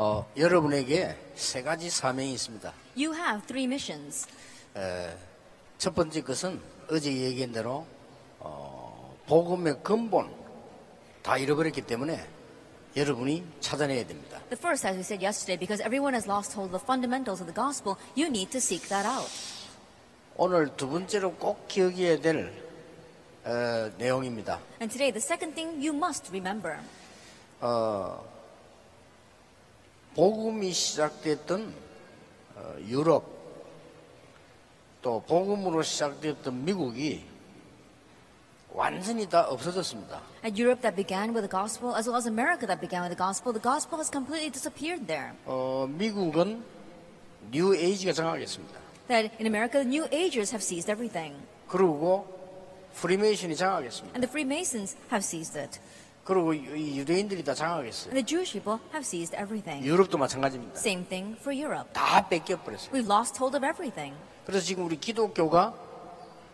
어, 여러분에게 세 가지 사명이 있습니다. You have three missions. 첫 번째 것은 어제 얘기한 대로 어, 복음의 근본 다 잃어버렸기 때문에 여러분이 찾아내야 됩니다. The first, as we said yesterday, because everyone has lost hold of the fundamentals of the gospel, you need to seek that out. 오늘 두 번째로 꼭 기억해야 될 어, 내용입니다. And today, the second thing you must remember. 복음이 시작됐던 어, 유럽 또 복음으로 시작됐던 미국이 완전히 다 없어졌습니다. At Europe that began with the gospel, as well as America that began with the gospel, the gospel has completely disappeared there. 어, 미국은 뉴 에이지가 장악했습니다. That in America, the New Agers have seized everything. 그리고 프리메이션이 장악했습니다. And the Freemasons have seized it. 그리고 이 유대인들이 다 장악했어요. And the Jewish people have seized everything. 유럽도 마찬가지입니다. Same thing for Europe. 다 뺏겨버렸어요. We've lost hold of everything. 그래서 지금 우리 기독교가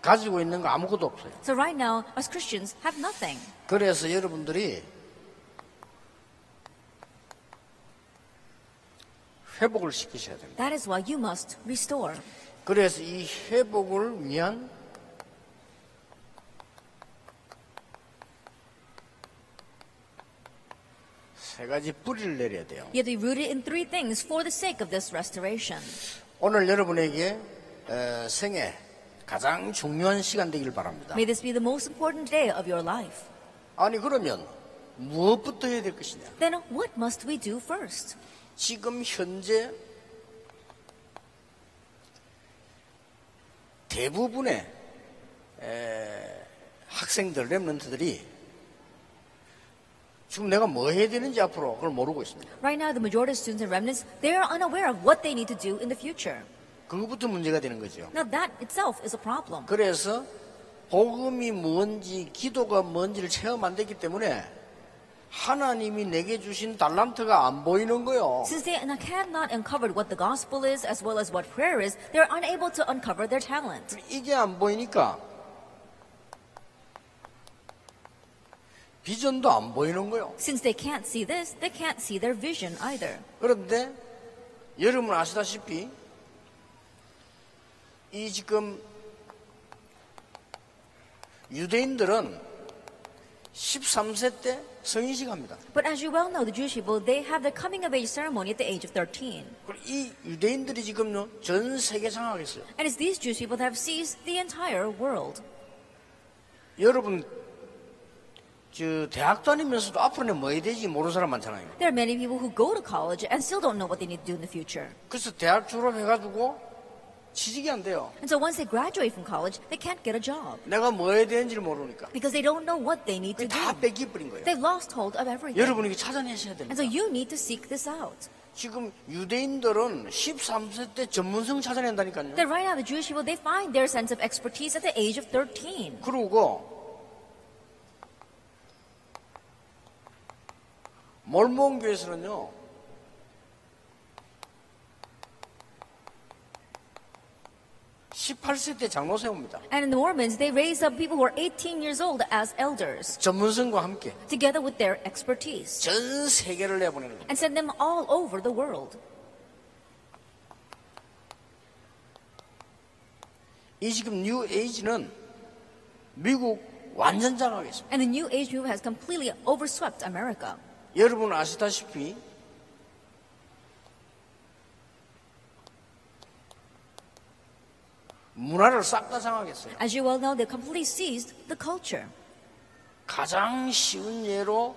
가지고 있는 거 아무것도 없어요. So right now, us Christians have nothing. 그래서 여러분들이 회복을 시키셔야 됩니다. That is why you must restore. 그래서 이 회복을 위한 세 가지 뿌리를 내려야 돼요. You have to be rooted in three things for the sake of this restoration. 오늘 여러분에게 어, 생애 가장 중요한 시간 되기를 바랍니다. May this be the most important day of your life. 아니 그러면 무엇부터 해야 될 것이냐? Then what must we do first? 지금 현재 대부분의 에, 학생들, 랩런트들이 지금 내가 뭐 해야 되는지 앞으로 그걸 모르고 있습니다. Right now, the majority of students and remnants, they are unaware of what they need to do in the future. 그것부터 문제가 되는 거죠. Now that itself is a problem. 그래서 복음이 뭔지, 기도가 뭔지를 체험 안 됐기 때문에 하나님이 내게 주신 달란트가 안 보이는 거요. Since they cannot uncover what the gospel is as well as what prayer is, they're unable to uncover their talent. 이게 안 보이니까 비전도 안 보이는 거요. Since they can't see this, they can't see their vision either. 그런데 여러분 아시다시피 이 지금 유대인들은 13세 때 성인식 합니다. But as you well know, the Jewish people, they have their coming of age ceremony at the age of 13. 그리고 이 유대인들이 지금요 전 세계 장악했어요. And it's these Jewish people that have seized the entire world. 여러분 저 대학 다니면서도 앞으로 내뭐 해야 되지 모르는 사람 많잖아요. There are many people who go to college and still don't know what they need to do in the future. 그래서 대학 졸업해가지고 취직이 안 돼요. And so once they graduate from college, they can't get a job 내가 뭐 해야 되는지를 모르니까 because they don't know what they need to 다 do. 뺏기버린 거예요. They've lost hold of everything. 여러분이 찾아내셔야 And 됩니다. so you need to seek this out. 지금 유대인들은 13세 때 전문성 찾아낸다니까요. That right now, the Jewish people, they find their sense of expertise at the age of 13. 그리고 몰몬교에서는요. (18세) 때 장로 세웁니다 And in the Mormons, they raise up people who are 18 years old as elders, 전문성과 함께 together with their expertise, 전 세계를 내보내는 겁니다 and send them all over the world. 이 지금 뉴 에이지는 미국 완전 장악했습니다 And the New Age movement has completely overswept America. 여러분 아시다시피 문화를 싹 다 장악했어요. As you well know, they completely seized the culture. 가장 쉬운 예로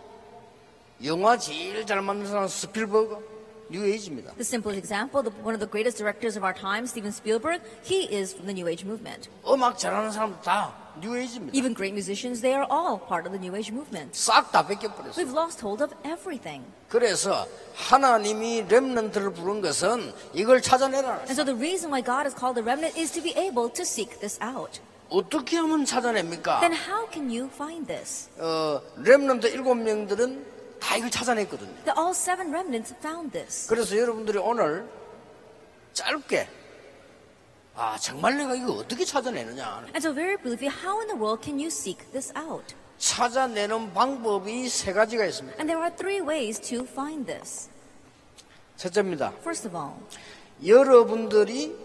영화 제일 잘 만든 사람 스필버그 뉴에이지입니다. The simplest example, the, one of the greatest directors of our time, Steven Spielberg, he is from the New Age movement. 음악 잘하는 사람 다 뉴에이지입니다. Even great musicians, they are all part of the New Age movement. 싹 다 뺏겨버렸어요. We've lost hold of everything. 그래서 하나님이 렘넌트를 부른 것은 이걸 찾아내라. And so the reason why God has called the remnant is to be able to seek this out. 어떻게 하면 찾아냅니까? Then how can you find this? 어, 렘넌트 일곱 명들은 다 이걸 찾아냈거든요. That all seven remnants found this. 그래서 여러분들이 오늘 짧게 아 정말 내가 이거 어떻게 찾아내느냐 And so very briefly, how in the world can you seek this out? 찾아내는 방법이 세 가지가 있습니다. And there are three ways to find this. 첫째입니다. First of all, 여러분들이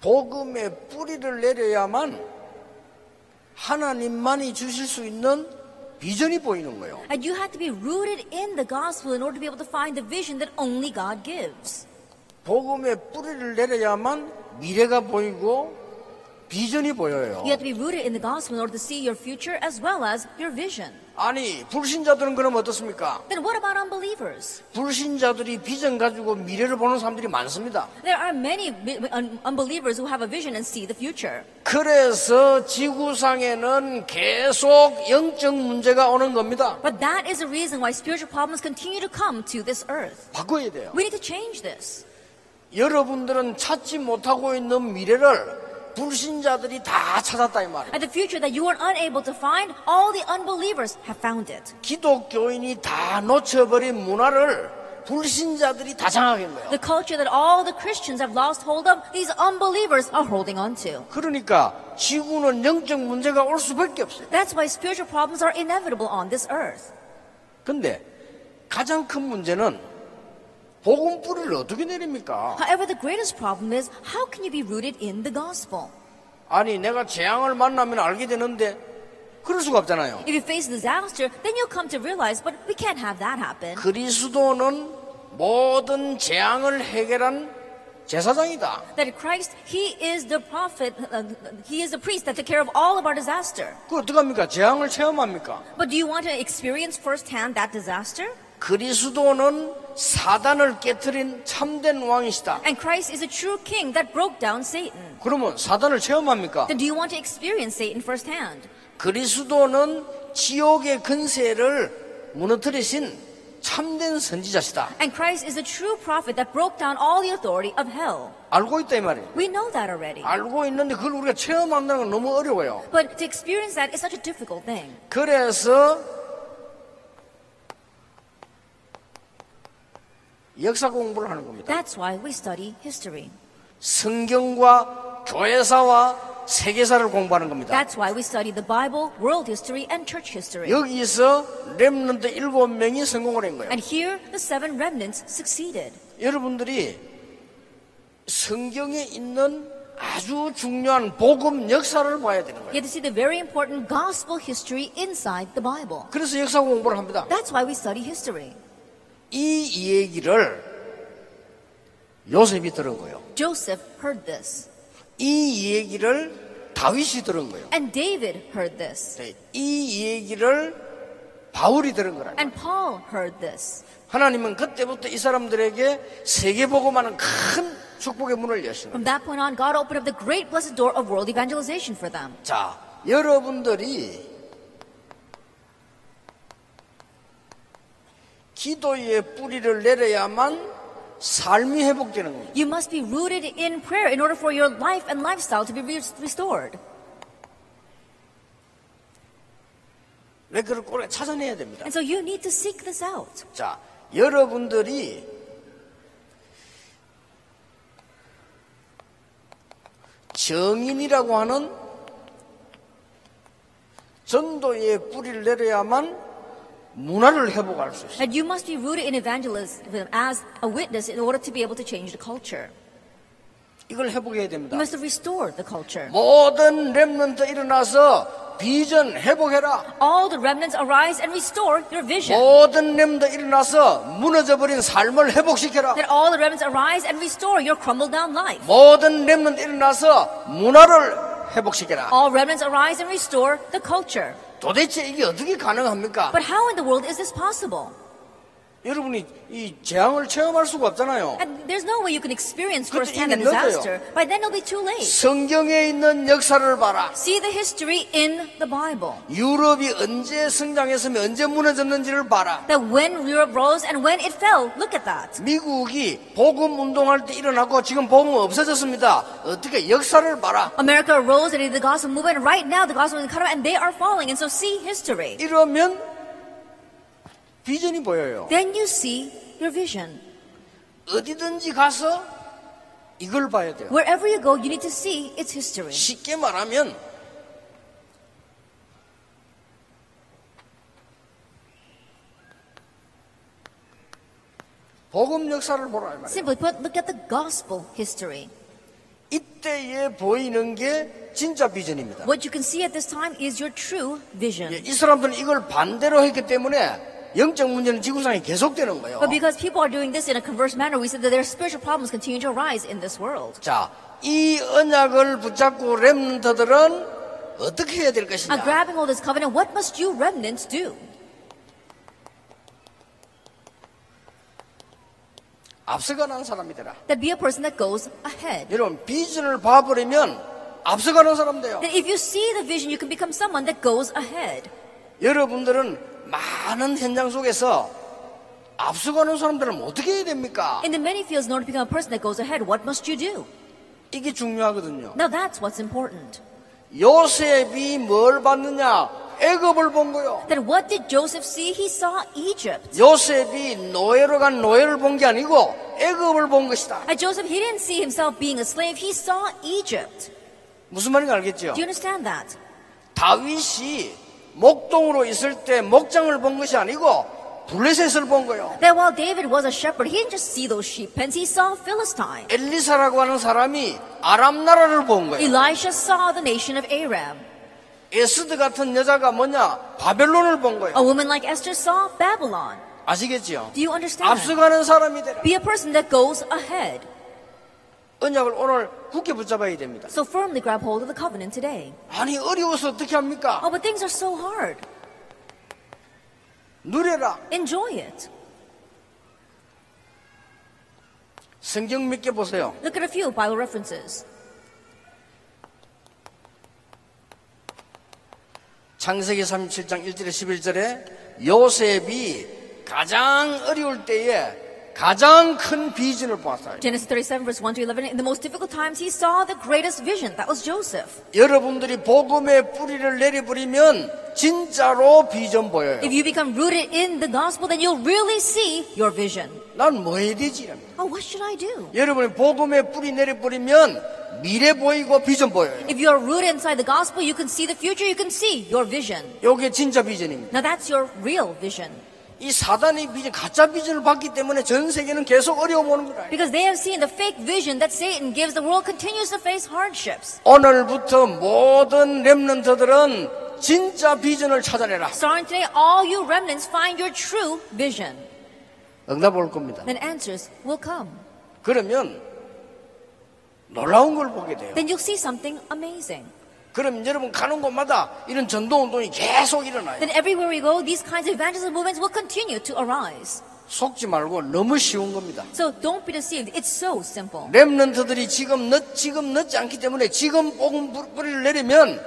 복음의 뿌리를 내려야만 하나님만이 주실 수 있는 비전이 보이는 거예요. and you have to be rooted in the gospel in order to be able to find the vision that only God gives. 복음의 뿌리를 내려야만 미래가 보이고 비전이 보여요. You have to be rooted in the gospel in order to see your future as well as your vision. 아니 불신자들은 그럼 어떻습니까? Then what about unbelievers? 불신자들이 비전 가지고 미래를 보는 사람들이 많습니다. There are many unbelievers who have a vision and see the future. 그래서 지구상에는 계속 영적 문제가 오는 겁니다. But that is the reason why spiritual problems continue to come to this earth. 바꿔야 돼요. We need to change this. 여러분들은 찾지 못하고 있는 미래를 불신자들이 다 찾았다 이 말이에요. And the future that you were unable to find, all the unbelievers have found it. 기독교인이 다 놓쳐버린 문화를 불신자들이 다 장악한 거예요. The culture that all the Christians have lost hold of, these unbelievers are holding on to. 그러니까 지구는 영적 문제가 올 수밖에 없어요. That's why spiritual problems are inevitable on this earth. 근데 가장 큰 문제는 복음 뿌리를 어떻게 내립니까? However, the greatest problem is how can you be rooted in the gospel? 아니 내가 재앙을 만나면 알게 되는데 그럴 수가 없잖아요. If you face disaster, then you'll come to realize, but we can't have that happen. 그리스도는 모든 재앙을 해결한 제사장이다. That Christ, He is the prophet, uh, He is the priest that took care of all of our disaster. 그 어떡합니까? 재앙을 체험합니까? But do you want to experience firsthand that disaster? 그리스도는 사단을 깨뜨린 참된 왕이시다. And Christ is a true king that broke down Satan. 그러면 사단을 체험합니까? Then do you want to experience Satan firsthand? 그리스도는 지옥의 근세를 무너뜨리신 참된 선지자시다. And Christ is the true prophet that broke down all the authority of hell. 알고 있다 이 말이에요. We know that already. 알고 있는데 그걸 우리가 체험한다는 건 너무 어려워요. But to experience that is such a difficult thing. 그래서 역사 공부를 하는 겁니다. That's why we study history. 성경과 교회사와 세계사를 공부하는 겁니다. That's why we study the Bible, world history, and church history. 여기서 렘넌트 일곱 명이 성공을 한 거예요. And here, the seven remnants succeeded. 여러분들이 성경에 있는 아주 중요한 복음 역사를 봐야 되는 You 거예요. have to see the very important gospel history inside the Bible. 그래서 역사 공부를 합니다. That's why we study history. 이 얘기를 요셉이 들은 거예요. Joseph heard this, 이 얘기를 다윗이 들은 거예요. and David heard this, 네, 이 얘기를 바울이 들은 거라. and Paul heard this. 하나님은 그때부터 이 사람들에게 세계 복음하는 큰 축복의 문을 여신 거예요. From that point on, God opened up the great blessed door of world evangelization for them. 자, 여러분들이 기도의 뿌리를 내려야만 삶이 회복되는 겁니다. You must be rooted in prayer in order for your life and lifestyle to be re- restored. 왜 그걸 꼭 찾아내야 됩니다. And so you need to seek this out. 자, 여러분들이 정인이라고 하는 전도의 뿌리를 내려야만 문화를 회복할 수 있어요. And you must be rooted in evangelism as a witness in order to be able to change the culture. 이걸 회복해야 You 됩니다. must restore the culture. 모든 렘넌트 일어나서 비전 회복해라. All the remnants arise and restore your vision. 모든 렘넌트 일어나서 무너져버린 삶을 회복시켜라. That all the remnants arise and restore your crumbled down life. 모든 렘넌트 일어나서 문화를 회복시켜라. All remnants arise and restore the culture. 도대체 이게 어떻게 가능합니까? But how in the world is this possible? 여러분이 이 재앙을 체험할 수가 없잖아요. And there's no way you can experience 그것도 firsthand a 이미 늦어요. disaster. By then it'll be too late. 성경에 있는 역사를 봐라. See the history in the Bible. 유럽이 언제 성장했으면 언제 무너졌는지를 봐라. That when Europe rose and when it fell, look at that. 미국이 복음 운동할 때 일어났고 지금 복음 없어졌습니다. 어떻게 역사를 봐라. America rose and did the gospel movement. and Right now, the gospel is cut off and they are falling. And so see history. 이러면 비전이 보여요. Then you see your vision. 어디든지 가서 이걸 봐야 돼요. Wherever you go, you need to see its history. 쉽게 말하면 복음 역사를 보라 말이에요. Simply put, look at the gospel history. 이때에 보이는 게 진짜 비전입니다. What you can see at this time is your true vision. 예, 이 사람들은 이걸 반대로 했기 때문에 영적 문제는 지구상에 계속되는 거예요. But because people are doing this in a converse manner, we said that their spiritual problems continue to arise in this world. 자, 이 언약을 붙잡고 렘넌트들은 어떻게 해야 될 Now, 것이냐? grabbing all this covenant, what must you remnants do? 앞서가는 사람이 되라. That be a person that goes ahead. 여러분 비전을 봐버리면 앞서가는 사람 돼요. That if you see the vision, you can become someone that goes ahead. 여러분들은 많은 현장 속에서 앞서가는 사람들은 어떻게 해야 됩니까? In the many fields, in order to become a person that goes ahead, what must you do? 이게 중요하거든요. Now that's what's important. 요셉이 뭘 봤느냐? 애굽을 본 거요. Then what did Joseph see? He saw Egypt. 요셉이 노예로 간 노예를 본 게 아니고 애굽을 본 것이다. And Joseph, he didn't see himself being a slave. He saw Egypt. 무슨 말인지 알겠죠? Do you understand that? 다윗이 목동으로 있을 때 목장을 본 것이 아니고 블레셋을 본 거요. That while David was a shepherd, he didn't just see those sheep pens. He saw Philistine. 엘리사라고 하는 사람이 아람 나라를 본 거예요. Elisha saw the nation of Aram. 에스드 같은 여자가 뭐냐? 바벨론을 본 거예요. A woman like Esther saw Babylon. 아시겠죠? Do you understand? 앞서가는 사람이 되라. Be a person that goes ahead. 언약을 오늘 굳게 붙잡아야 됩니다. So firmly grab hold of the covenant today. 아니 어려워서 어떻게 합니까? Oh, but things are so hard. 누려라. Enjoy it. 성경 몇 개 보세요. Look at a few Bible references. 창세기 37장 1절에 11절에 요셉이 가장 어려울 때에 가장 큰 비전을 보았어요. Genesis 37, verse 1 to 11. In the most difficult times, he saw the greatest vision. That was Joseph. 여러분들이 복음의 뿌리를 내려버리면 진짜로 비전 보여요. If you become rooted in the gospel, then you'll really see your vision. 난 뭐 해야 되지? 이랍니다. Oh, what should I do? 여러분이 복음의 뿌리 내려버리면 미래 보이고 비전 보여요. If you are rooted inside the gospel, you can see the future, you can see your vision. 이게 진짜 비전입니다. Now that's your real vision. 이 사단의 비전, 가짜 비전을 받기 때문에 전 세계는 계속 어려움 오는 거다. Because they have seen the fake vision that Satan gives, the world continues to face hardships. 오늘부터 모든 렘넌트들은 진짜 비전을 찾아내라. Starting today, all you remnants find your true vision. 응답 올 겁니다. Then answers will come. 그러면 놀라운 걸 보게 돼요. Then you'll see something amazing. 그럼 여러분 가는 곳마다 이런 전도 운동이 계속 일어나요. Then everywhere we go, these kinds of evangelism movements will continue to arise. 속지 말고 너무 쉬운 겁니다. So don't be deceived. It's so simple. 렘넌트들이 지금 늦 지금 늦지 않기 때문에 지금 복음 뿌리를 내리면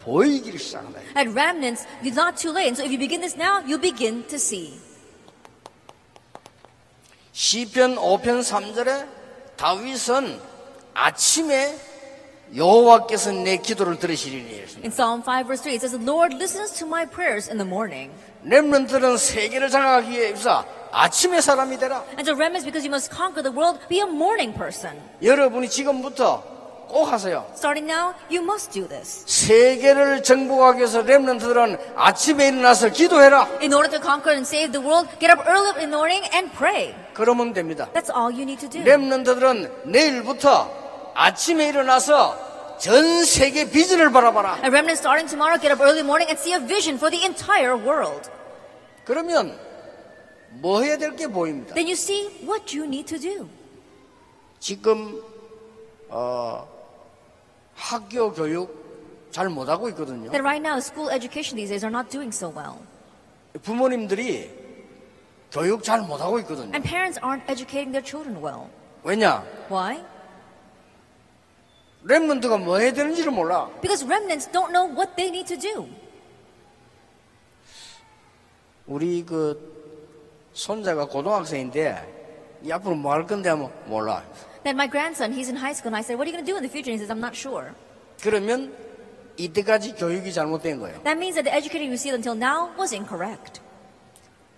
보이기를 시작한다. At remnants, it's not too late. And so if you begin this now, you begin to see. 시편 5편 3절에 다윗은 아침에 여호와께서 내 기도를 들으시리니 In Psalm 5 verse 3, it says, The Lord listens to my prayers in the morning. 렘넌트는 세계를 장악하기 위해서 아침에 사람이 되라. And so remnants, because you must conquer the world, be a morning person. 여러분이 지금부터 꼭 하세요. Starting now, you must do this. 세계를 정복하기 위해서 렘넌트들은 아침에 일어나서 기도해라. In order to conquer and save the world, get up early in the morning and pray. 그러면 됩니다. That's all you need to do. 렘넌트들은 내일부터 아침에 일어나서 전 세계 비전을 바라봐라. A remnant starting tomorrow, get up early morning and see a vision for the entire world. 그러면 뭐 해야 될 게 보입니다. Then you see what you need to do. 지금 어, 학교 교육 잘 못하고 있거든요. That right now, school education these days are not doing so well. 부모님들이 교육 잘 못하고 있거든요. And parents aren't educating their children well. 왜냐? Why? 렘넌트가 뭐 해야 되는지를 몰라. Because remnants don't know what they need to do. 우리 그 손자가 고등학생인데 이 앞으로 뭐 할 건데 하면 몰라. Then my grandson, he's in high school, and I said, What are you going to do in the future? And he says, I'm not sure. 그러면 이때까지 교육이 잘못된 거예요. That means that the educating you received until now was incorrect.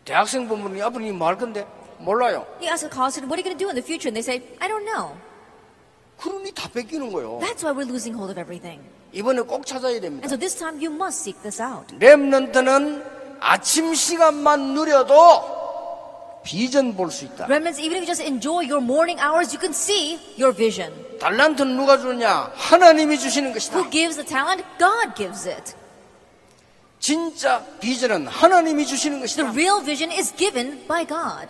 대학생 부모님이 앞으로 뭐 할 건데 몰라요. You ask a college student, What are you going to do in the future? And they say, I don't know. 그러니 다 뺏기는 거예요. That's why we're losing hold of everything. 이번에 꼭 찾아야 And 됩니다. so this time, you must seek this out. 렘넌트는 아침 시간만 누려도 비전 볼 수 있다. Remnants, even if you just enjoy your morning hours, you can see your vision. 달란트는 누가 주느냐? 하나님이 주시는 것이다. Who gives the talent? God gives it. 진짜 비전은 하나님이 주시는 The 것이다. real vision is given by God.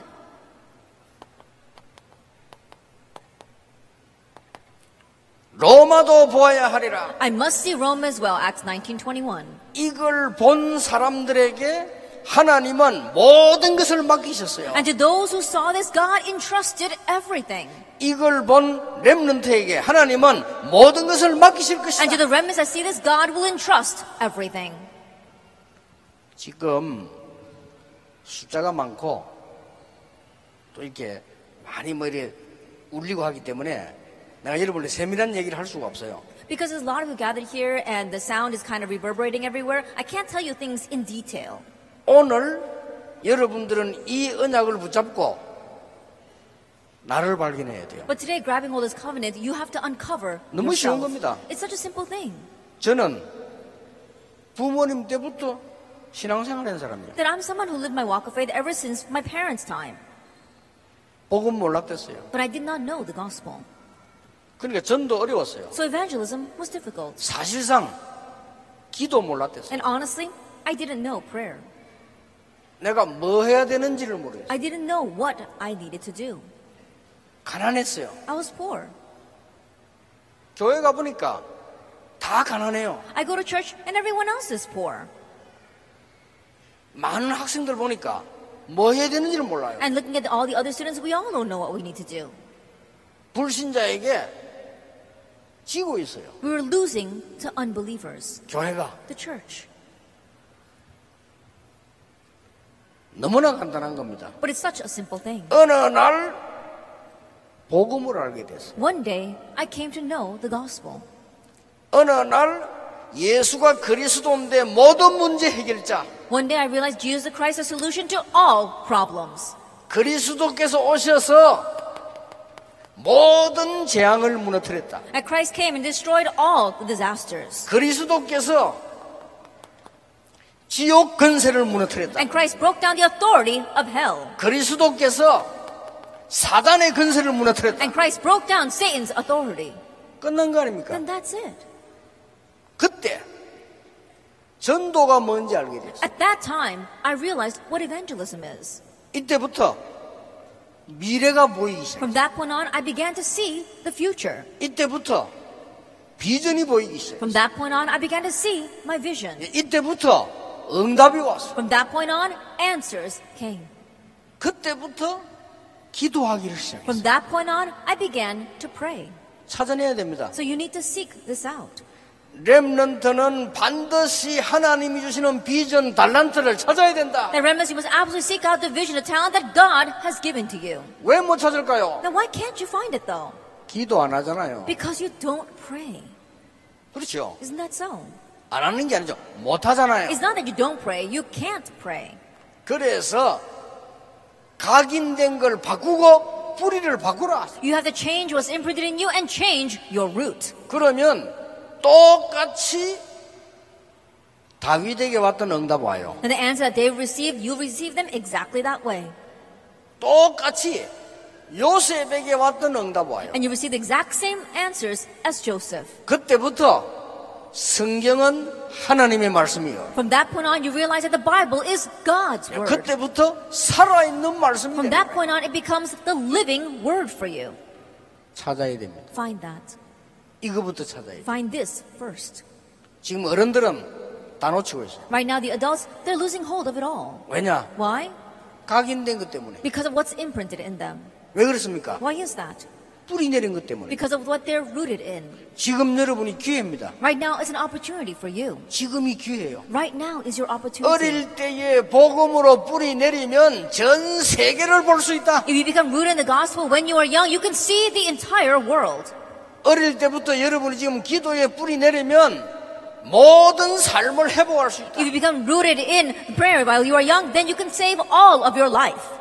로마도 보아야 하리라. I must see Rome as well, Acts 19:21. 이걸 본 사람들에게 하나님은 모든 것을 맡기셨어요. And to those who saw this, God entrusted everything. 이걸 본 렘넌트에게 하나님은 모든 것을 맡기실 And to 것이다. the remnants that see this, God will entrust everything. 지금 숫자가 많고 또 이렇게 많이 뭐 이렇게 울리고 하기 때문에 내가 여러분의 세밀한 얘기를 할 수가 없어요. Because there's a lot of you gathered here and the sound is kind of reverberating everywhere, I can't tell you things in detail. 오늘 여러분들은 이 언약을 붙잡고 나를 발견해야 돼요. But today, grabbing hold of this covenant, you have to uncover 너무 쉬운 yourself. 겁니다. It's such a simple thing. 저는 부모님 때부터 신앙생활 한 사람이에요. That I'm someone who lived my walk of faith ever since my parents' time. 복음 몰랐댔어요. But I did not know the gospel. 그러니까 전도 어려웠어요. So evangelism was difficult. 사실상 기도 몰랐댔어요. And honestly, I didn't know prayer. 내가 뭐 해야 되는지를 모르겠어요. I didn't know what I needed to do. 가난했어요. I was poor. 교회 가 보니까 다 가난해요. I go to church and everyone else is poor. 많은 학생들 보니까 뭐 해야 되는지를 몰라요. And looking at all the other students, we all don't know what we need to do. 불신자에게 지고 있어요. We were losing to unbelievers, 교회가 the church. 너무나 간단한 겁니다. But it's such a simple thing. 어느 날 복음을 알게 됐어요. One day, I came to know the gospel. 어느 날 예수가 그리스도인데 모든 문제 해결자 One day, I realized Jesus Christ is the solution to all problems. 그리스도께서 오셔서 모든 재앙을 무너뜨렸다. And Christ came and destroyed all the disasters. 그리스도께서 지옥 근세를 무너뜨렸다. And Christ broke down the authority of hell. 그리스도께서 사단의 근세를 무너뜨렸다. And Christ broke down Satan's authority. 끝난 거 아닙니까? Then that's it. 그때 전도가 뭔지 알게 됐어요. At that time, I realized what evangelism is. 이때부터 미래가 보이기 시작. From that point on, I began to see the future. 이때부터 비전이 보이기 시작. From that point on, I began to see my vision. 이때부터 응답이 왔어. From that point on, answers came. 그때부터 기도하기를 시작했어. From that point on, I began to pray. 찾아내야 됩니다. So you need to seek this out. 렘넌트는 반드시 하나님이 주시는 비전 달란트를 찾아야 된다. The remnants, you must absolutely seek out the vision, the talent that God has given to you. 왜 못 찾을까요? Now, why can't you find it though? 기도 안 하잖아요. Because you don't pray. 그렇죠. Isn't that so? 안 하는 게 아니죠. 못 하잖아요. It's not that you don't pray, you can't pray. 그래서 각인된 걸 바꾸고 뿌리를 바꾸라. You have to change what's imprinted in you and change your root. 그러면 똑같이 다윗에게 왔던 응답 와요. And the answer that they received, you receive them exactly that way. 똑같이 요셉에게 왔던 응답 와요. And you receive the exact same answers as Joseph. 그때부터 성경은 하나님의 말씀이요. From that point on, you realize that the Bible is God's word. 그때부터 살아있는 말씀이 From that point on, it becomes the living word for you. 찾아야 됩니다. Find that. 이거부터 찾아야 돼요. Find this first. 지금 어른들은 다 놓치고 있어요. Right now, the adults, they're losing hold of it all. 왜냐? Why? 각인된 것 때문에. Because of what's imprinted in them. 왜 그렇습니까? Why is that? 뿌리 내린 것 때문에. Because of what they're rooted in. 지금 여러분이 기회입니다. Right now is an opportunity for you. 지금이 기회예요. Right now is your opportunity. 어릴 때에 복음으로 뿌리 내리면 전 세계를 볼 수 있다. If you become rooted in the gospel when you are young, you can see the entire world. 어릴 때부터 여러분이 지금 기도에 뿌리 내리면 모든 삶을 회복할 수 있다. If you become rooted in prayer while you are young, then you can save all of your life.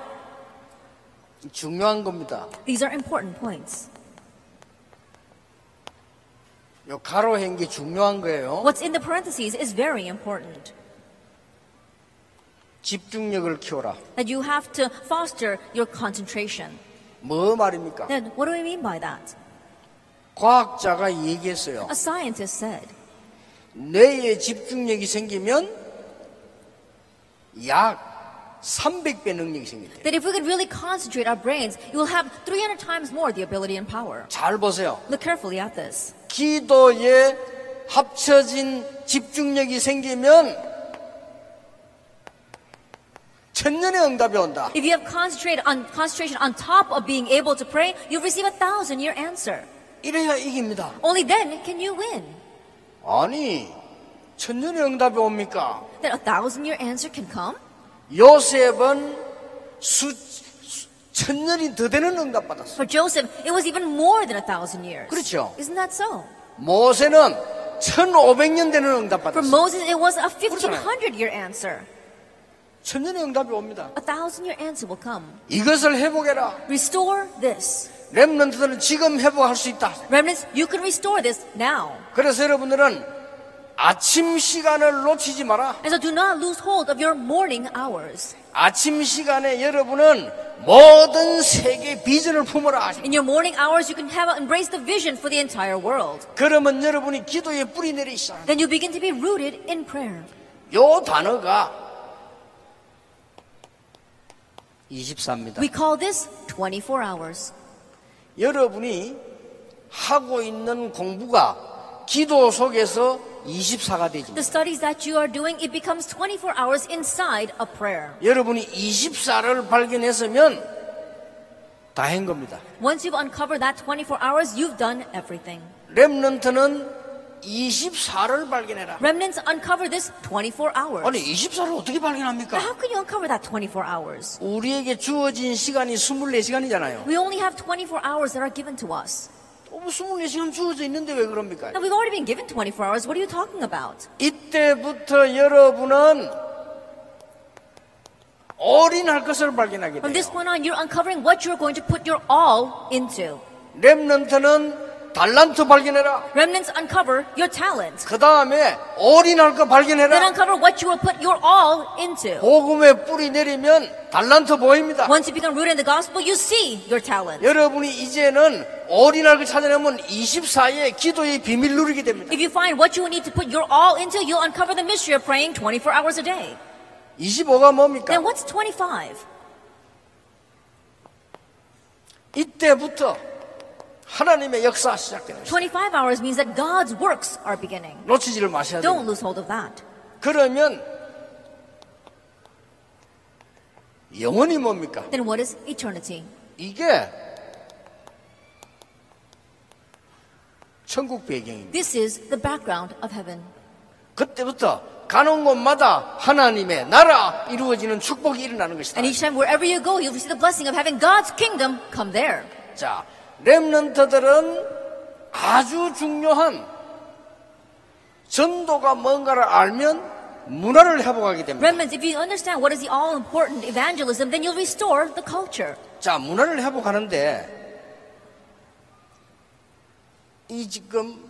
중요한 겁니다. These are important points. 요 가로한 게 중요한 거예요. What's in the parentheses is very important. 집중력을 키워라. That you have to foster your concentration. 뭐 말입니까? Then what do we mean by that? 과학자가 얘기했어요. A scientist said 뇌에 집중력이 생기면 약 300배 능력이 생긴대요. that if we could really concentrate our brains, you will have 300 times more the ability and power. 잘 보세요. Look carefully at this. 기도에 합쳐진 집중력이 생기면 천년의 응답이 온다. If you have concentrated on concentration on top of being able to pray, you'll receive a thousand year answer. 이래야 이깁니다. Only then can you win. 아니, 천년의 응답이 옵니까? Then a thousand year answer can come. 요셉은 수, 수- 천년이 더 되는 응답 받았어. For Joseph, it was even more than a thousand years. 그렇죠. Isn't that so? 모세는 1500년 되는 응답 For 받았어. Moses, it was a 1500 year answer. 천년의 응답이 옵니다. A thousand year answer will come. 이것을 회복해라. Restore this. 랩런트들은 지금 회복할 수 있다. Remnants, you can restore this now. 그래서 여러분들은 아침 시간을 놓치지 마라. And so do not lose hold of your morning hours. 아침 시간에 여러분은 모든 세계 비전을 품어라. In your morning hours, you can have embrace the vision for the entire world. 그러면 여러분이 기도에 뿌리 내리기 시작. Then you begin to be rooted in prayer. 요 단어가 24입니다. We call this 24 hours. 여러분이 하고 있는 공부가 기도 속에서 24가 되지. The studies that you are doing, it becomes 24 hours inside a prayer. 여러분이 24를 발견했으면 다 한 겁니다. Once you've uncovered that 24 hours, you've done everything. 렘넌트는 24를 발견해라. Remnants uncover this 24 hours. 아니 24를 어떻게 Now, 발견합니까? how can you uncover that 24 hours? 우리에게 주어진 시간이 24시간이잖아요. We only have 24 hours that are given to us. 어, 뭐 24시간 주어져 있는데 왜 그럽니까? Now, we've already been given 24 hours. What are you talking about? 이때부터 여러분은 올인할 것을 발견하게 From 돼요. this point on, you're uncovering what you're going to put your all into. 렘넌트는 달란트 발견해라. Remnants uncover your talent. 그 다음에 올인할 거 Then 발견해라. uncover what you will put your all into. 복음에 뿌리 내리면 달란트 보입니다. Once you become rooted in the gospel, you see your talent. 여러분이 이제는 올인할 걸 찾아내면 24의 기도의 비밀 누리게 됩니다. If you find what you need to put your all into, you'll uncover the mystery of praying 24 hours a day. 25가 뭡니까? Then what's 25? 이때부터 하나님의 역사 시작되는 것입니다. 25 hours means that God's works are beginning. 놓치지를 마셔야 Don't 돼요. lose hold of that. 그러면 영원히 뭡니까? Then what is eternity? 이게 천국 배경입니다. This is the background of heaven. 그때부터 가는 곳마다 하나님의 나라 이루어지는 축복이 일어나는 것이다. And each time, wherever you go, you'll receive the blessing of having God's kingdom come there. 자, 렘넌트들은 아주 중요한 전도가 뭔가를 알면 문화를 회복하게 됩니다. Remnants, if you understand what is the all important evangelism, then you'll restore the culture. 자, 문화를 회복하는데 이 지금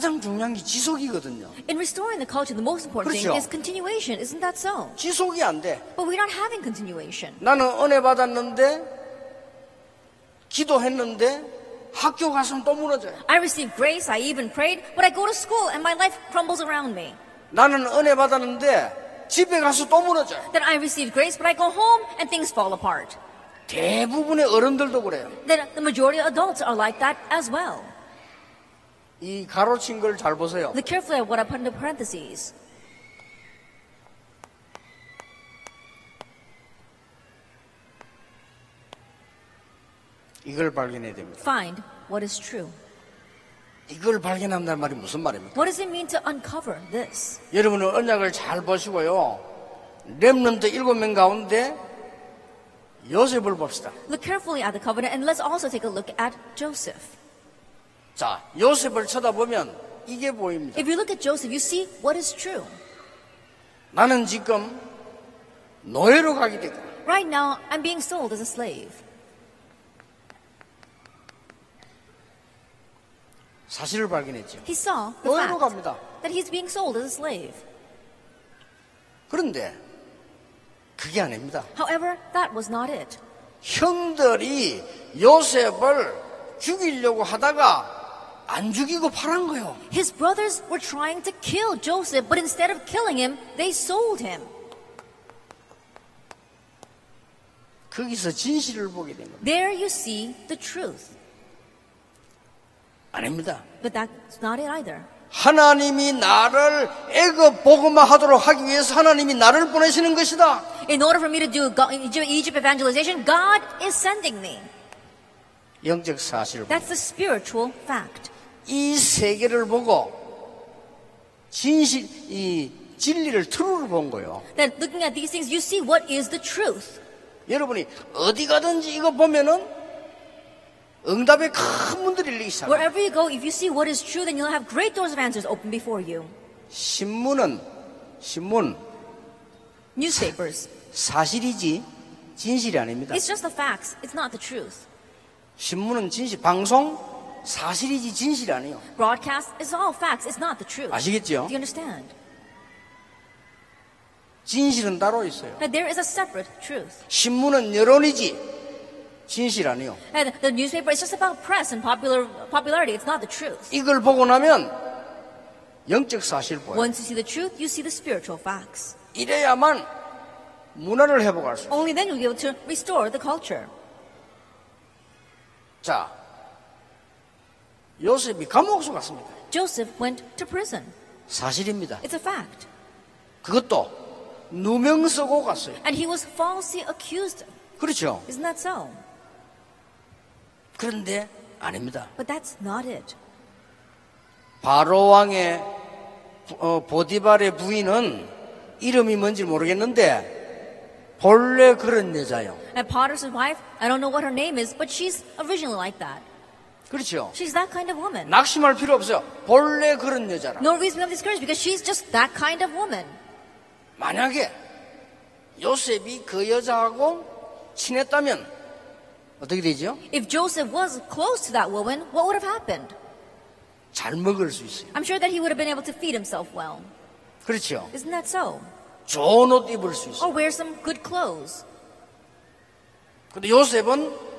가장 중요한 게 지속이거든요. In restoring the culture, the most important thing 그렇죠. is continuation. Isn't that so? 지속이 안 돼. But we're not having continuation. 나는 은혜 받았는데 기도했는데 학교 가서는 또 무너져요. I received grace, I even prayed, but I go to school and my life crumbles around me. 나는 은혜 받았는데 집에 가서 또 무너져요. Then I received grace, but I go home and things fall apart. 대부분의 어른들도 그래요. Then the majority of adults are like that as well. 이 가로친 걸 잘 보세요. Look carefully at what I put into parentheses. 이걸 발견해야 됩니다. Find what is true. 이걸 발견한다는 말이 무슨 말입니까? What does it mean to uncover this? 여러분은 언약을 잘 보시고요. 렘넌트 일곱 명 가운데 요셉을 봅시다. Look carefully at the covenant and let's also take a look at Joseph. 자, 요셉을 쳐다보면 이게 보입니다. If you look at Joseph, you see what is true. 나는 지금 노예로 가게 됐고 Right now, I'm being sold as a slave. 사실을 발견했죠. He saw the 노예로 fact. 갑니다. that he's being sold as a slave. 그런데 그게 아닙니다. However, that was not it. 형들이 요셉을 죽이려고 하다가 안 죽이고 팔은 거요. His brothers were trying to kill Joseph, but instead of killing him, they sold him. 거기서 진실을 보게 된 겁니다. There you see the truth. 아닙니다. But that's not it either. 하나님이 나를 애굽 복음화 하도록 하기 위해서 하나님이 나를 보내시는 것이다. In order for me to do Go- Egypt evangelization, God is sending me. 영적 사실을 보고 That's the spiritual fact. 이 세계를 보고 진실 이 진리를 트루를 본 거예요. Then looking at these things, you see what is the truth. 여러분이 어디 가든지 이거 보면은 응답의 큰 문들이 열리기 시작합니다. Wherever you go, if you see what is true, then you'll have great doors of answers open before you. 신문은 신문 Newspapers. 사실이지 진실이 아닙니다. It's just the facts. It's not the truth. 신문은 진실, 방송 사실이지 진실이 아니에요. Broadcast is all facts. It's not the truth. 아시겠죠? Do you understand? 진실은 따로 있어요. That there is a separate truth. 신문은 여론이지 진실 아니에요. And the newspaper is just about press and popular popularity. It's not the truth. 이걸 보고 나면 영적 사실 보여요. Once you see the truth, you see the spiritual facts. 이래야만 문화를 회복할 수. Only then you'll be able to restore the culture. 자, 요셉이 감옥소 갔습니다. Joseph went to prison. 사실입니다. It's a fact. 그것도 누명 쓰고 갔어요. And he was falsely accused. 그렇죠. Isn't that so? 그런데 아닙니다. But that's not it. 바로 왕의 어, 보디발의 부인은 이름이 뭔지 모르겠는데 본래 그런 여자요. And Potter's wife, I don't know what her name is, but she's originally like that. 그렇죠. She's that kind of woman. 낙심할 필요 없어요. 본래 그런 여자라. No reason to be discouraged because she's just that kind of woman. 만약에 요셉이 그 여자하고 친했다면 어떻게 되죠? If Joseph was close to that woman, what would have happened? 잘 먹을 수 있어요. I'm sure that he would have been able to feed himself well. 그렇죠. Isn't that so? 좋은 옷 입을 수 있어요. Or wear some good clothes. 근데 요셉은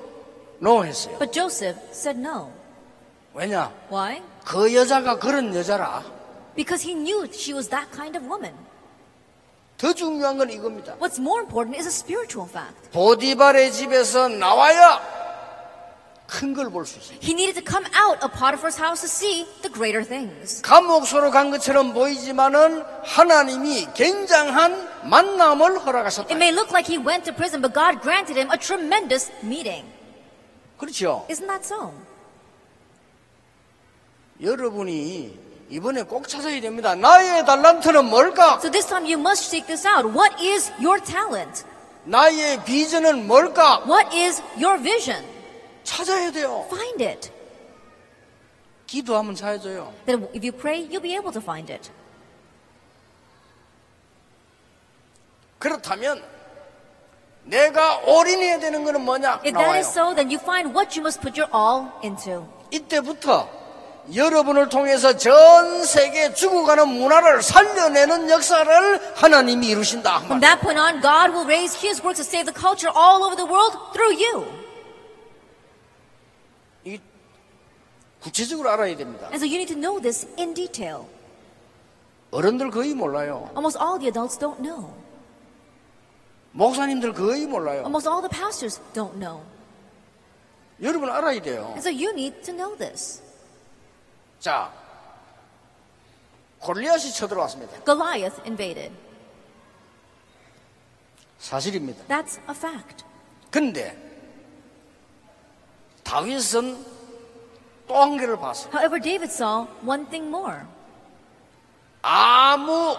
노 했어요. But Joseph said no. 왜냐? Why? 그 여자가 그런 여자라. Because he knew she was that kind of woman. 더 중요한 건 이겁니다. What's more important is a spiritual fact. 보디발의 집에서 나와야 큰 걸 볼 수 있어요. He needed to come out of Potiphar's house to see the greater things. 감옥소로 간 것처럼 보이지만은 하나님이 굉장한 만남을 허락하셨다. It may look like he went to prison, but God granted him a tremendous meeting. 그렇죠. Isn't that so? 여러분이 이번에 꼭 찾아야 됩니다. 나의 달란트는 뭘까? So this time you must seek this out. What is your talent? 나의 비전은 뭘까? What is your vision? 찾아야 돼요. Find it. 기도하면 찾아져요. Then if you pray, you'll be able to find it. 그렇다면 내가 올인해야 되는 것은 뭐냐? If that 나와요. is so, then you find what you must put your all into. 이때부터 여러분을 통해서 전 세계 죽어가는 문화를 살려내는 역사를 하나님이 이루신다. From that point on, God will raise His works to save the culture all over the world through you. 이 구체적으로 알아야 됩니다. And so you need to know this in detail. 어른들 거의 몰라요. Almost all the adults don't know. 목사님들 거의 몰라요. Almost all the pastors don't know. 여러분 알아야 돼요. And so you need to know this. 자, 골리앗이 쳐들어왔습니다. Goliath invaded. 사실입니다. That's a fact. 근데 다윗은 또 한 개를 봤어요. However, David saw one thing more. 아무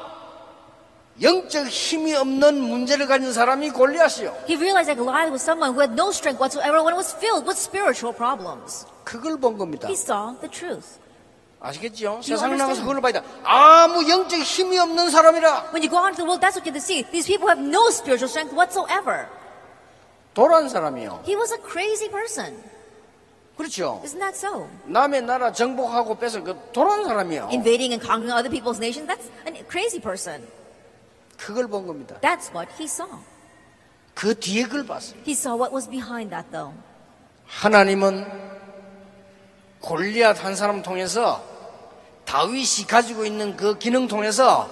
영적 힘이 없는 문제를 가진 사람이 골리앗이요. He realized that Goliath was someone who had no strength whatsoever when it was filled with spiritual problems. 그걸 본 겁니다. He saw the truth. 아시겠죠? 세상 나가서? 그걸 봐야 돼. 아무 영적 힘이 없는 사람이라 When you go out into the world, that's what you see. These people have no spiritual strength whatsoever. 도란 사람이요. He was a crazy person. 그렇죠. Isn't that so? 남의 나라 정복하고 뺏어 그 돌아온 사람이요. Invading and conquering other people's nations, that's a crazy person. 그걸 본 겁니다. That's what he saw. 그 뒤에 걸 봤어요. He saw what was behind that though. 하나님은 골리앗 한 사람 통해서 다윗이 가지고 있는 그 기능 통해서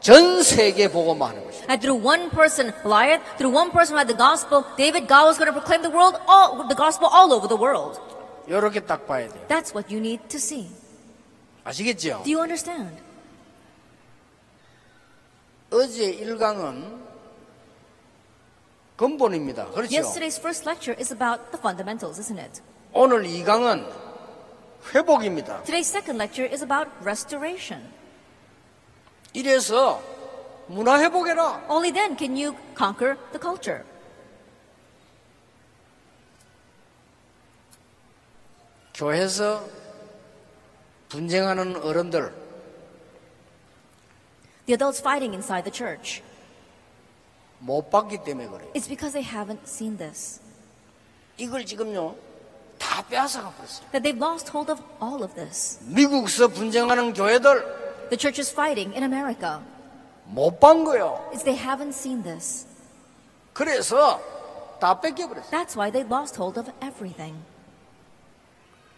전 세계 복음하는 것이죠. And through one person, Goliath, through one person who had the gospel, David, God was going to proclaim the world, all, the gospel all over the world. 이렇게 딱 봐야 돼요. That's what you need to see. 아시겠죠? Do you understand? 어제 일강은 근본입니다. 그렇죠? Yesterday's first lecture is about the fundamentals, isn't it? 오늘 이강은 회복입니다. Today's second lecture is about restoration. 이래서 문화 회복해라. Only then can you conquer the culture. 교회에서 분쟁하는 어른들 The adults fighting inside the church. 못 봤기 때문에 그래요. It's because they haven't seen this. 이걸 지금요 다 빼앗아가 버렸어요. That they've lost hold of all of this. 미국서 분쟁하는 교회들 The church is fighting in America. 못 본 거요. It's they haven't seen this. 그래서 다 뺏겨버렸어요. That's why they lost hold of everything.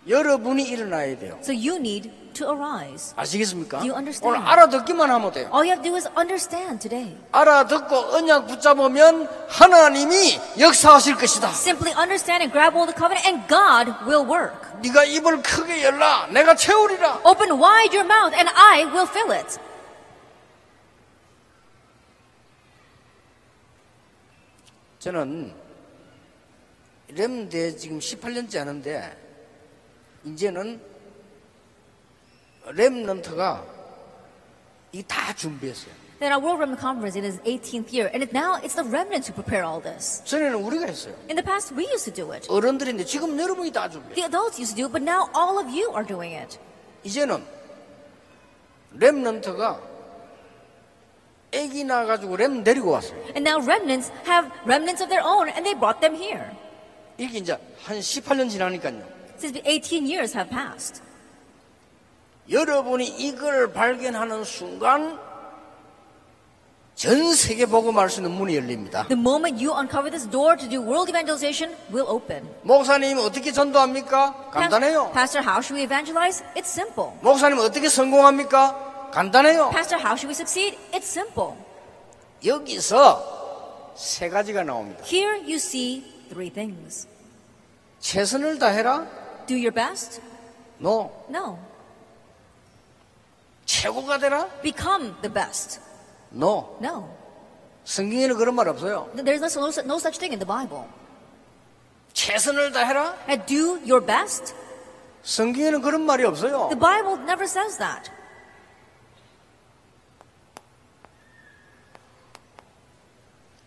여러분이 일어나야 돼요. So you need to arise. 아시겠습니까? You understand. 오늘 알아듣기만 하면 돼요. All you have to do is understand today. 알아듣고 언약 붙잡으면 하나님이 역사하실 것이다. Simply understand and grab hold of the covenant and God will work. 네가 입을 크게 열라. 내가 채우리라. Open wide your mouth and I will fill it. 저는 렘대 지금 18년째 하는데 이제는 렘넌트가 이 다 준비했어요. Then our World Remnant Conference in its 18th year, and it, now it's the remnants who prepare all this. 전에는 우리가 했어요. In the past, we used to do it. 어른들인데 지금 여러분이 다 준비해. The adults used to do it, but now all of you are doing it. 이제는 렘넌트가 애기 낳아가지고 렘 데리고 왔어요. And now remnants have remnants of their own, and they brought them here. 이게 이제 한 18년 지나니까요. Since the 18 years have passed. 여러분이 이걸 발견하는 순간 전 세계 복음할 수 있는 문이 열립니다. The moment you uncover this door to do world evangelization will open. 목사님 어떻게 전도합니까? 간단해요. Pastor, how should we evangelize? It's simple. 목사님 어떻게 성공합니까? 간단해요. Pastor, how should we succeed? It's simple. 여기서 세 가지가 나옵니다. Here you see three things. 최선을 다해라? Do your best? No. No. 최고가 되라? Become the best? No. No. 성경에는 그런 말 없어요. There's no, no such thing in the Bible. 최선을 다해라? And do your best? 성경에는 그런 말이 없어요. The Bible never says that.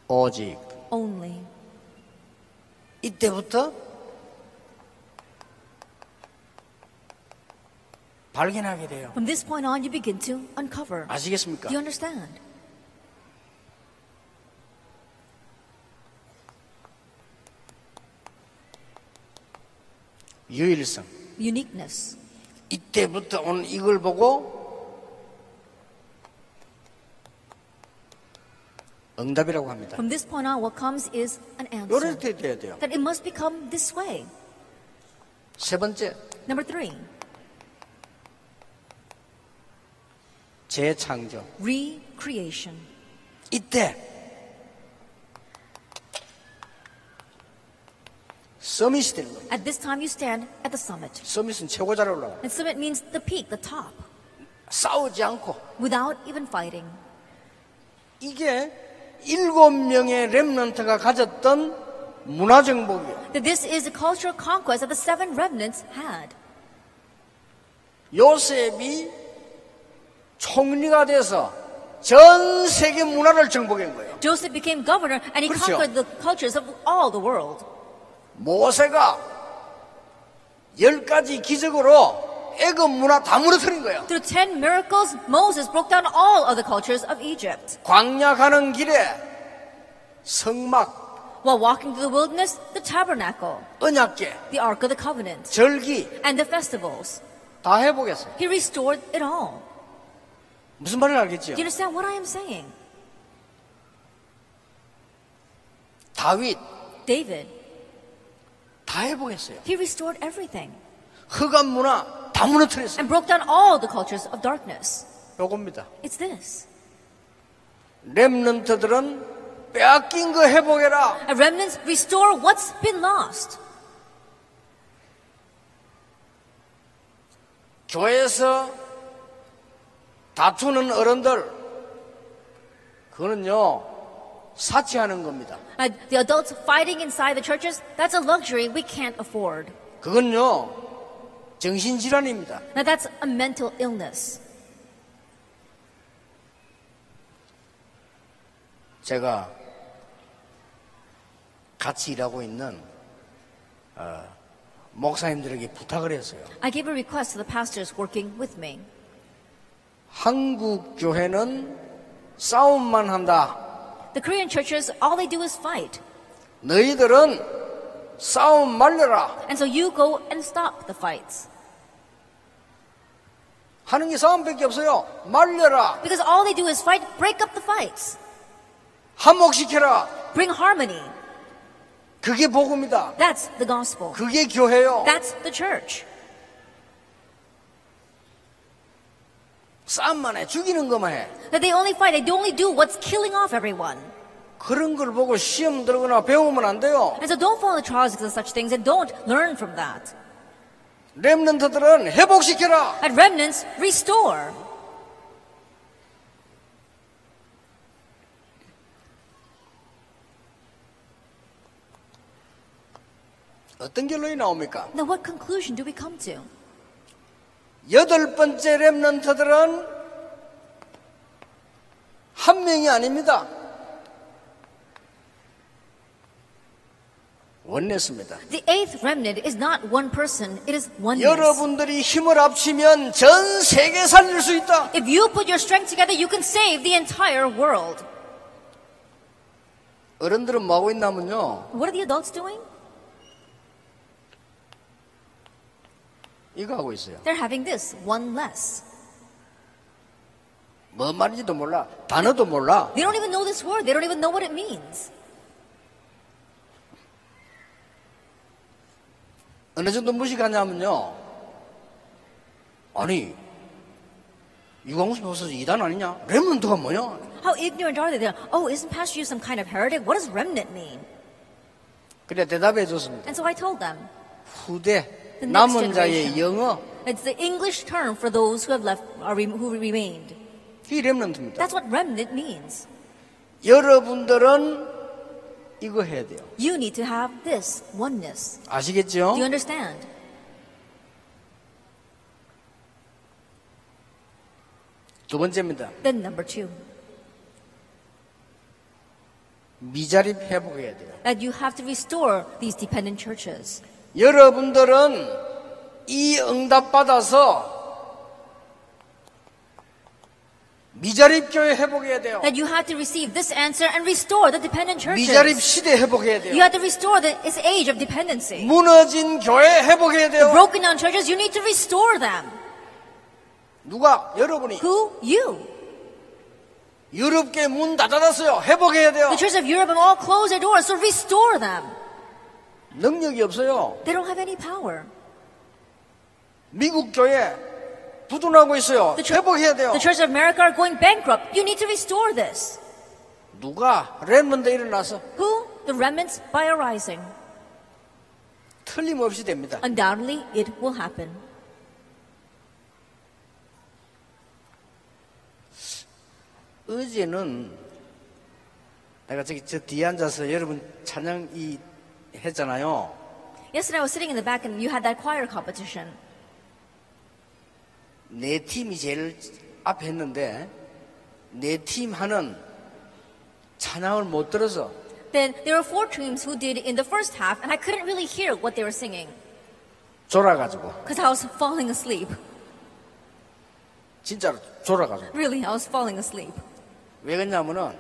오직 Only. 이때부터 발견하게 돼요. From this point on, you begin to uncover. 아시겠습니까? Do you understand? 유일성. Uniqueness. 이때부터 오늘 이걸 보고 응답이라고 합니다. From this point on, what comes is an answer. 요렇게 돼야 돼요. That it must become this way. 세 번째, Number three, 재창조. recreation. 이때 서밋이 되는 거예요. At this time, you stand at the summit. 서밋은 최고 잘 올라가. And summit means the peak, the top, 싸우지 않고 without even fighting. 이게 일곱 명의 렘넌트가 가졌던 문화 정복이에요. That this is the cultural conquest that the seven remnants had. 요셉이 총리가 돼서 전 세계 문화를 정복한 거예요. Joseph became governor and he 그렇죠. conquered the cultures of all the world. 모세가 열 가지 기적으로 애굽 문화 다 무너뜨린 거예요. Through ten miracles, Moses broke down all other cultures of Egypt. 광야 가는 길에 성막 While walking through the wilderness, the tabernacle, 언약계, the Ark of the Covenant, 절기 and the festivals. 다 해보겠어요. He restored it all. 무슨 말인지 알겠죠? Do you understand what I am saying? 다윗 David, 다 해보겠어요. he restored everything 흑암 문화 다 무너뜨렸어요. and broke down all the cultures of darkness. 요겁니다. It's this. 렘넌트들은 빼앗긴 거 회복해라. And remnants restore what's been lost. 교회에서 다투는 어른들, 그거는요, 사치하는 겁니다. Uh, the adults fighting inside the churches, that's a luxury we can't afford. 그건요, 정신 질환입니다. Now that's a mental illness. 제가 같이 일하고 있는 어, 목사님들에게 부탁을 했어요. I gave a request to the pastors working with me. 한국 교회는 싸움만 한다. The Korean churches, all they do is fight. 너희들은 싸움 말려라. And so you go and stop the fights. 하는 게 싸움밖에 없어요. 말려라. Because all they do is fight, break up the fights, 한목시켜라. bring harmony. 그게 복음이다. That's the gospel. 그게 교회요. That's the church. 싸움만 해. 죽이는 것만 해. That they only fight, they only do what's killing off everyone. 그런 걸 보고 시험 들거나 배우면 안 돼요. And so don't fall into trials because of such things and don't learn from that. 렘넌트들은 회복시켜라. And remnants, restore. 어떤 결론이 나옵니까? Now, what conclusion do we come to? 여덟 번째 렘넌트들은 한 명이 아닙니다. 원냈습니다. The eighth remnant is not one person, it is oneness. 여러분들이 힘을 합치면 전 세계 살릴 수 있다. If you put your strength together, you can save the entire world. 어른들은 뭐 하고 있냐면요. What are the adults doing? 이거 하고 있어요. They're having this, one less. 뭐 말인지도 몰라. 단어도 몰라. They don't even know this word, they don't even know what it means. 어느 정도 무식하냐면요. 아니, 유광수 교수 이단 아니냐? 렘넌트가 뭐냐? How ignorant are they? They're, oh, isn't Pastor you some kind of heretic? What does remnant mean? 그래 대답해 줬습니다. And so I told them, 후대, The next 남은 자의 generation. 영어, it's the English term for those who have left, or rem- who remained. 이 렘넌트입니다. That's what remnant means. 여러분들은 이거 해야 돼요. You need to have this, oneness. 아시겠죠? Do you understand? 두 번째입니다. Then number two, 미자립 회복해야 돼요. that you have to restore these dependent churches. 여러분들은 이 응답 받아서 미자립 교회 회복해야 돼요. That you have to receive this answer and restore the dependent 미자립 churches. 시대 회복해야 You 돼요. have to restore the, this age of dependency. 무너진 교회 회복해야 The 돼요. broken down churches, you need to restore them. 누가? 여러분이. Who? You. 유럽계 문 닫아놨어요. 회복해야 돼요. The churches of Europe have all closed their doors, so restore them. 능력이 없어요. They don't have any power. 미국 교회 부도나고 있어요. The, 회복해야 돼요. the churches of America are going bankrupt. You need to restore this. 누가? 렘넌트 일어나서 Who? The remnants by arising. 틀림없이 됩니다. Undoubtedly, it will happen. 어제는 내가 저기 저 뒤에 앉아서 여러분 찬양 이 했잖아요. Yesterday I was sitting in the back and you had that choir competition. 내 팀이 제일 앞에 했는데 내 팀 하는 찬양을 못 들어서 Then there were four teams who did in the first half, and I couldn't really hear what they were singing 졸아가지고 because I was falling asleep. 진짜로 졸아가지고 Really, I was falling asleep. 왜 그러냐면은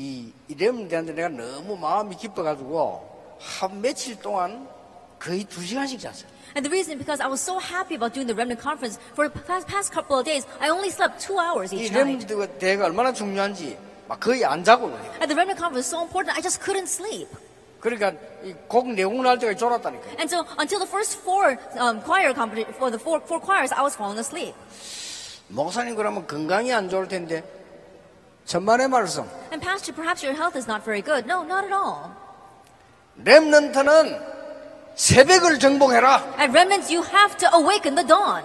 이, 이 렘들한테 내가 너무 마음이 기뻐가지고 한 며칠 동안 거의 두 시간씩 잤어요. And the reason because I was so happy about doing the remnant conference for the past, past couple of days, I only slept two hours 이 each night. 렘드 대회가 얼마나 중요한지 막 거의 안 자고 그래요. And the remnant conference was so important, I just couldn't sleep. 그러니까 이곡 내용 날 때가 졸았다니까요. And so until the first four um, choir competition, for the four, four choirs, I was falling asleep. 목사님 그러면 건강이 안 좋을 텐데 천만의 말씀. And pastor, perhaps your health is not very good. No, not at all. 렘넌트는 새벽을 정복해라. At remnants, you have to awaken the dawn.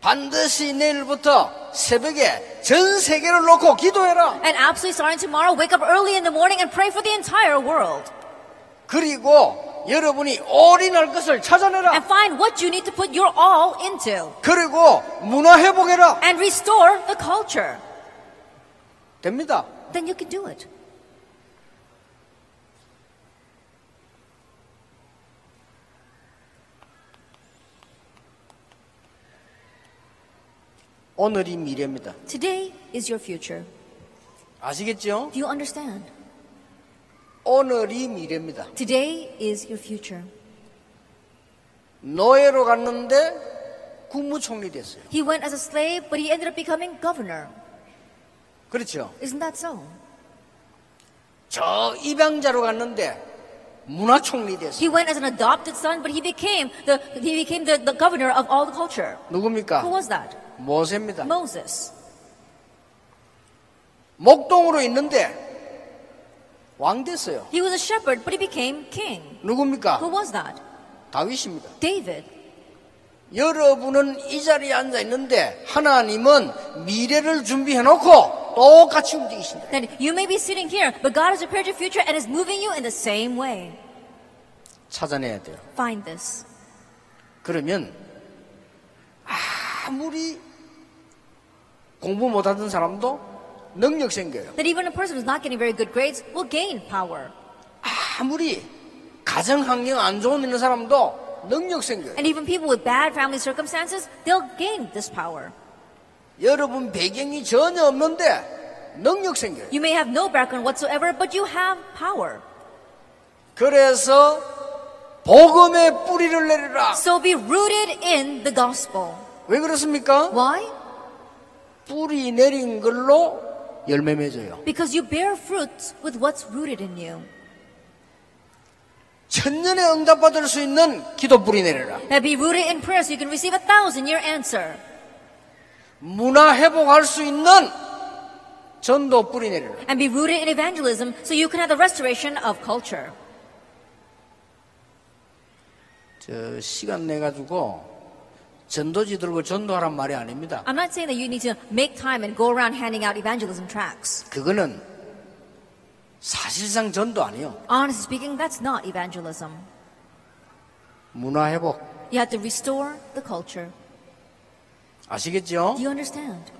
반드시 내일부터 새벽에 전 세계를 놓고 기도해라. And absolutely starting tomorrow, wake up early in the morning and pray for the entire world. 그리고 여러분이 올인할 것을 찾아내라. And find what you need to put your all into. 그리고 문화 회복해라. And restore the culture. 됩니다. Then you can do it. 오늘이 미래입니다. Today is your future. 아시겠죠? Do you understand? 오늘이 미래입니다. Today is your future. 노예로 갔는데 국무총리 됐어요. He went as a slave, but he ended up becoming governor. 그렇죠. Isn't that so? 저 입양자로 갔는데 문화총리 됐어요. He went as an adopted son, but he became the he became the, the governor of all the culture. Who 누굽니까? was that? 모세입니다. Moses. 목동으로 있는데 왕 됐어요. He was a shepherd, but he became king. 누굽니까? Who was that? 다윗입니다. David. 여러분은 이 자리에 앉아 있는데 하나님은 미래를 준비해 놓고 똑같이 움직이신다. Then you may be sitting here, but God has prepared your future and is moving you in the same way. 찾아내야 돼요. Find this. 그러면 아무리 공부 못하던 사람도 능력 생겨요. That even a person who's not getting very good grades will gain power. 아무리 가정 환경 안 좋은 있는 사람도 능력 생겨요. And even people with bad family circumstances, they'll gain this power. 여러분 배경이 전혀 없는데 능력 생겨요. You may have no background whatsoever, but you have power. 그래서 복음의 뿌리를 내리라. So be rooted in the gospel. 왜 그렇습니까? Why? 뿌리 내린 걸로 열매 맺어요. Because you bear fruits with what's rooted in you. 천년에 응답 받을 수 있는 기도 뿌리 내려라. That be rooted in prayer so you can receive a thousand year answer. 문화 회복할 수 있는 전도 뿌리 내려라. And be rooted in evangelism so you can have the restoration of culture. 저 시간 내 가지고 전도지 들고 전도하란 말이 아닙니다. I'm not saying that you need to make time and go around handing out evangelism tracts. 그거는 사실상 전도 아니요. Honestly speaking, that's not evangelism. 문화 회복 You have to restore the culture. 아시겠죠? Do you understand?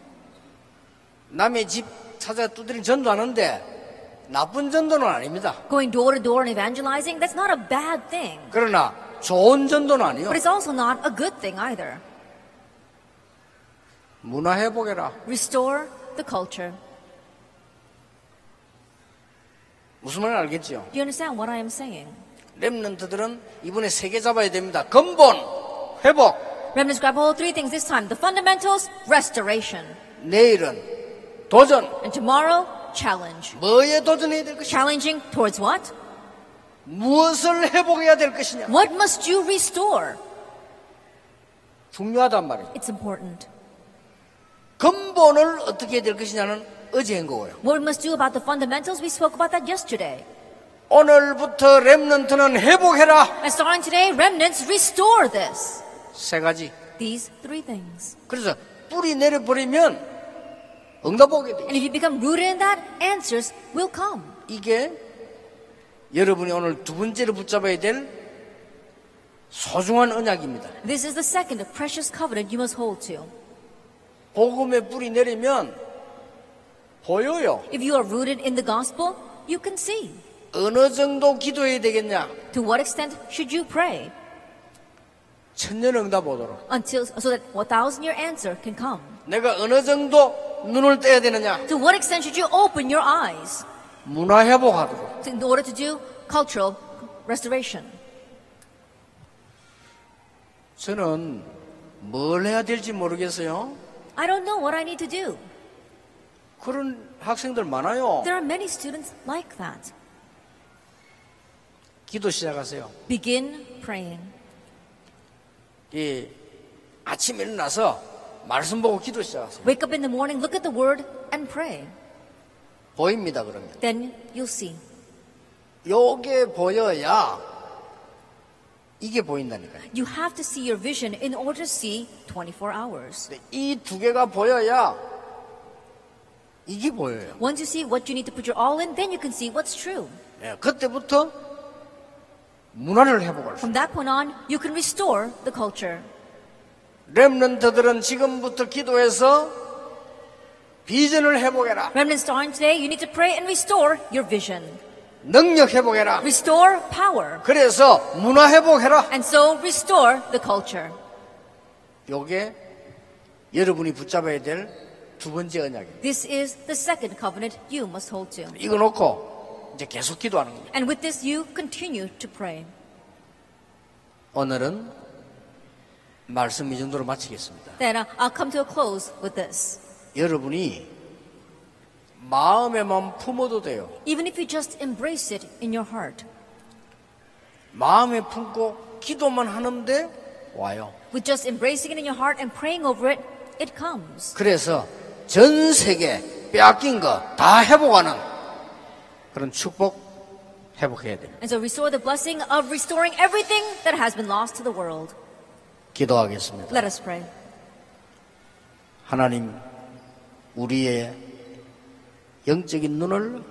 남의 집 찾아 두드린 전도하는데 나쁜 전도는 아닙니다. Going door to door and evangelizing, that's not a bad thing. 그러나 좋은 전도는 아니요. But it's also not a good thing either. 문화 회복해라. Restore the culture. 무슨 알겠죠? Do you understand what I am saying? 렘넌트들은 이번에 세개 잡아야 됩니다. 근본, 회복. Remnants grab hold of three things this time. The fundamentals, restoration. 내일은 도전. And tomorrow, challenge. 뭐에 도전해야 될 것이냐? Challenging towards what? 무엇을 회복해야 될 것이냐? What must you restore? 중요하단 말이에요. It's important. 근본을 어떻게 해야 될 것이냐는 어제 한 거고요. What we must do about the fundamentals, we spoke about that yesterday. 오늘부터 렘넌트는 회복해라. And starting today, remnants, restore this. 세 가지. These three things. 그래서 뿌리 내려버리면 응답 오게 돼. And if you become rooted in that, answers will come. 이게 여러분이 오늘 두 번째로 붙잡아야 될 소중한 언약입니다. This is the second precious covenant you must hold to. 복음의 뿌리 내리면 보여요. If you are rooted in the gospel, you can see. 어느 정도 기도해야 되겠냐? To what extent should you pray 천년 응답 오도록. until so that a thousand year answer can come? 내가 어느 정도 눈을 떼야 되느냐? To what extent should you open your eyes 문화 회복하도록. in order to do cultural restoration? 저는 뭘 해야 될지 모르겠어요. I don't know what I need to do. 그런 학생들 많아요. There are many students like that. 기도 시작하세요. Begin praying. 이 아침에 일어나서 말씀 보고 기도 시작하세요. Wake up in the morning, look at the word, and pray. 보입니다, 그러면. Then you'll see. 요게 보여야 이게 보인다니까요. You have to see your vision in order to see 24 hours. 이 두 개가 보여야 이게 보여요. Once you see what you need to put your all in, then you can see what's true. 예, 그때부터 문화를 회복할 수. From that point on, you can restore the culture. 렘넌트들은 지금부터 기도해서 비전을 회복해라. Remnants starting today, you need to pray and restore your vision. 능력 회복해라. Restore power. 그래서 문화 회복해라. And so restore the culture. 요게 여러분이 붙잡아야 될 두 번째 언약입니다. This is the second covenant you must hold to. 이거 놓고 이제 계속 기도하는 겁니다. And with this, you continue to pray. 오늘은 말씀 이 정도로 마치겠습니다. Then uh, I'll come to a close with this. 여러분이 마음에만 품어도 돼요. Even if you just embrace it in your heart, 마음에 품고 기도만 하는데 와요. with just embracing it in your heart and praying over it, it comes. 그래서 전 세계 빼앗긴 거 다 회복하는 그런 축복 회복해야 돼요. And so restore the blessing of restoring everything that has been lost to the world. 기도하겠습니다. Let us pray. 하나님, 우리의 영적인 눈을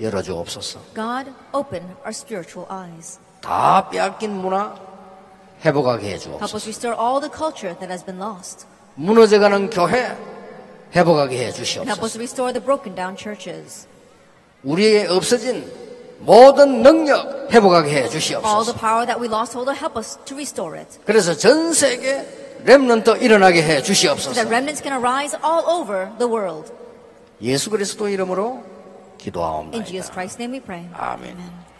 열어 주옵소서. God, open our spiritual eyes. 다 빼앗긴 문화 회복하게 Help us 해주옵소서. restore all the culture that has been lost. 무너져가는 교회 회복하게 해 And help us 주시옵소서. restore the broken down churches. 우리에게 없어진 모든 능력 회복하게 해 All the 주시옵소서. power that we lost, hold, help us to restore it. 그래서 전 세계 렘넌트 일어나게 해 So that 주시옵소서. remnants can arise all over the world. 예수 그리스도 이름으로 In 기도하옵나이다. Jesus Christ's name we pray. 아멘. Amen.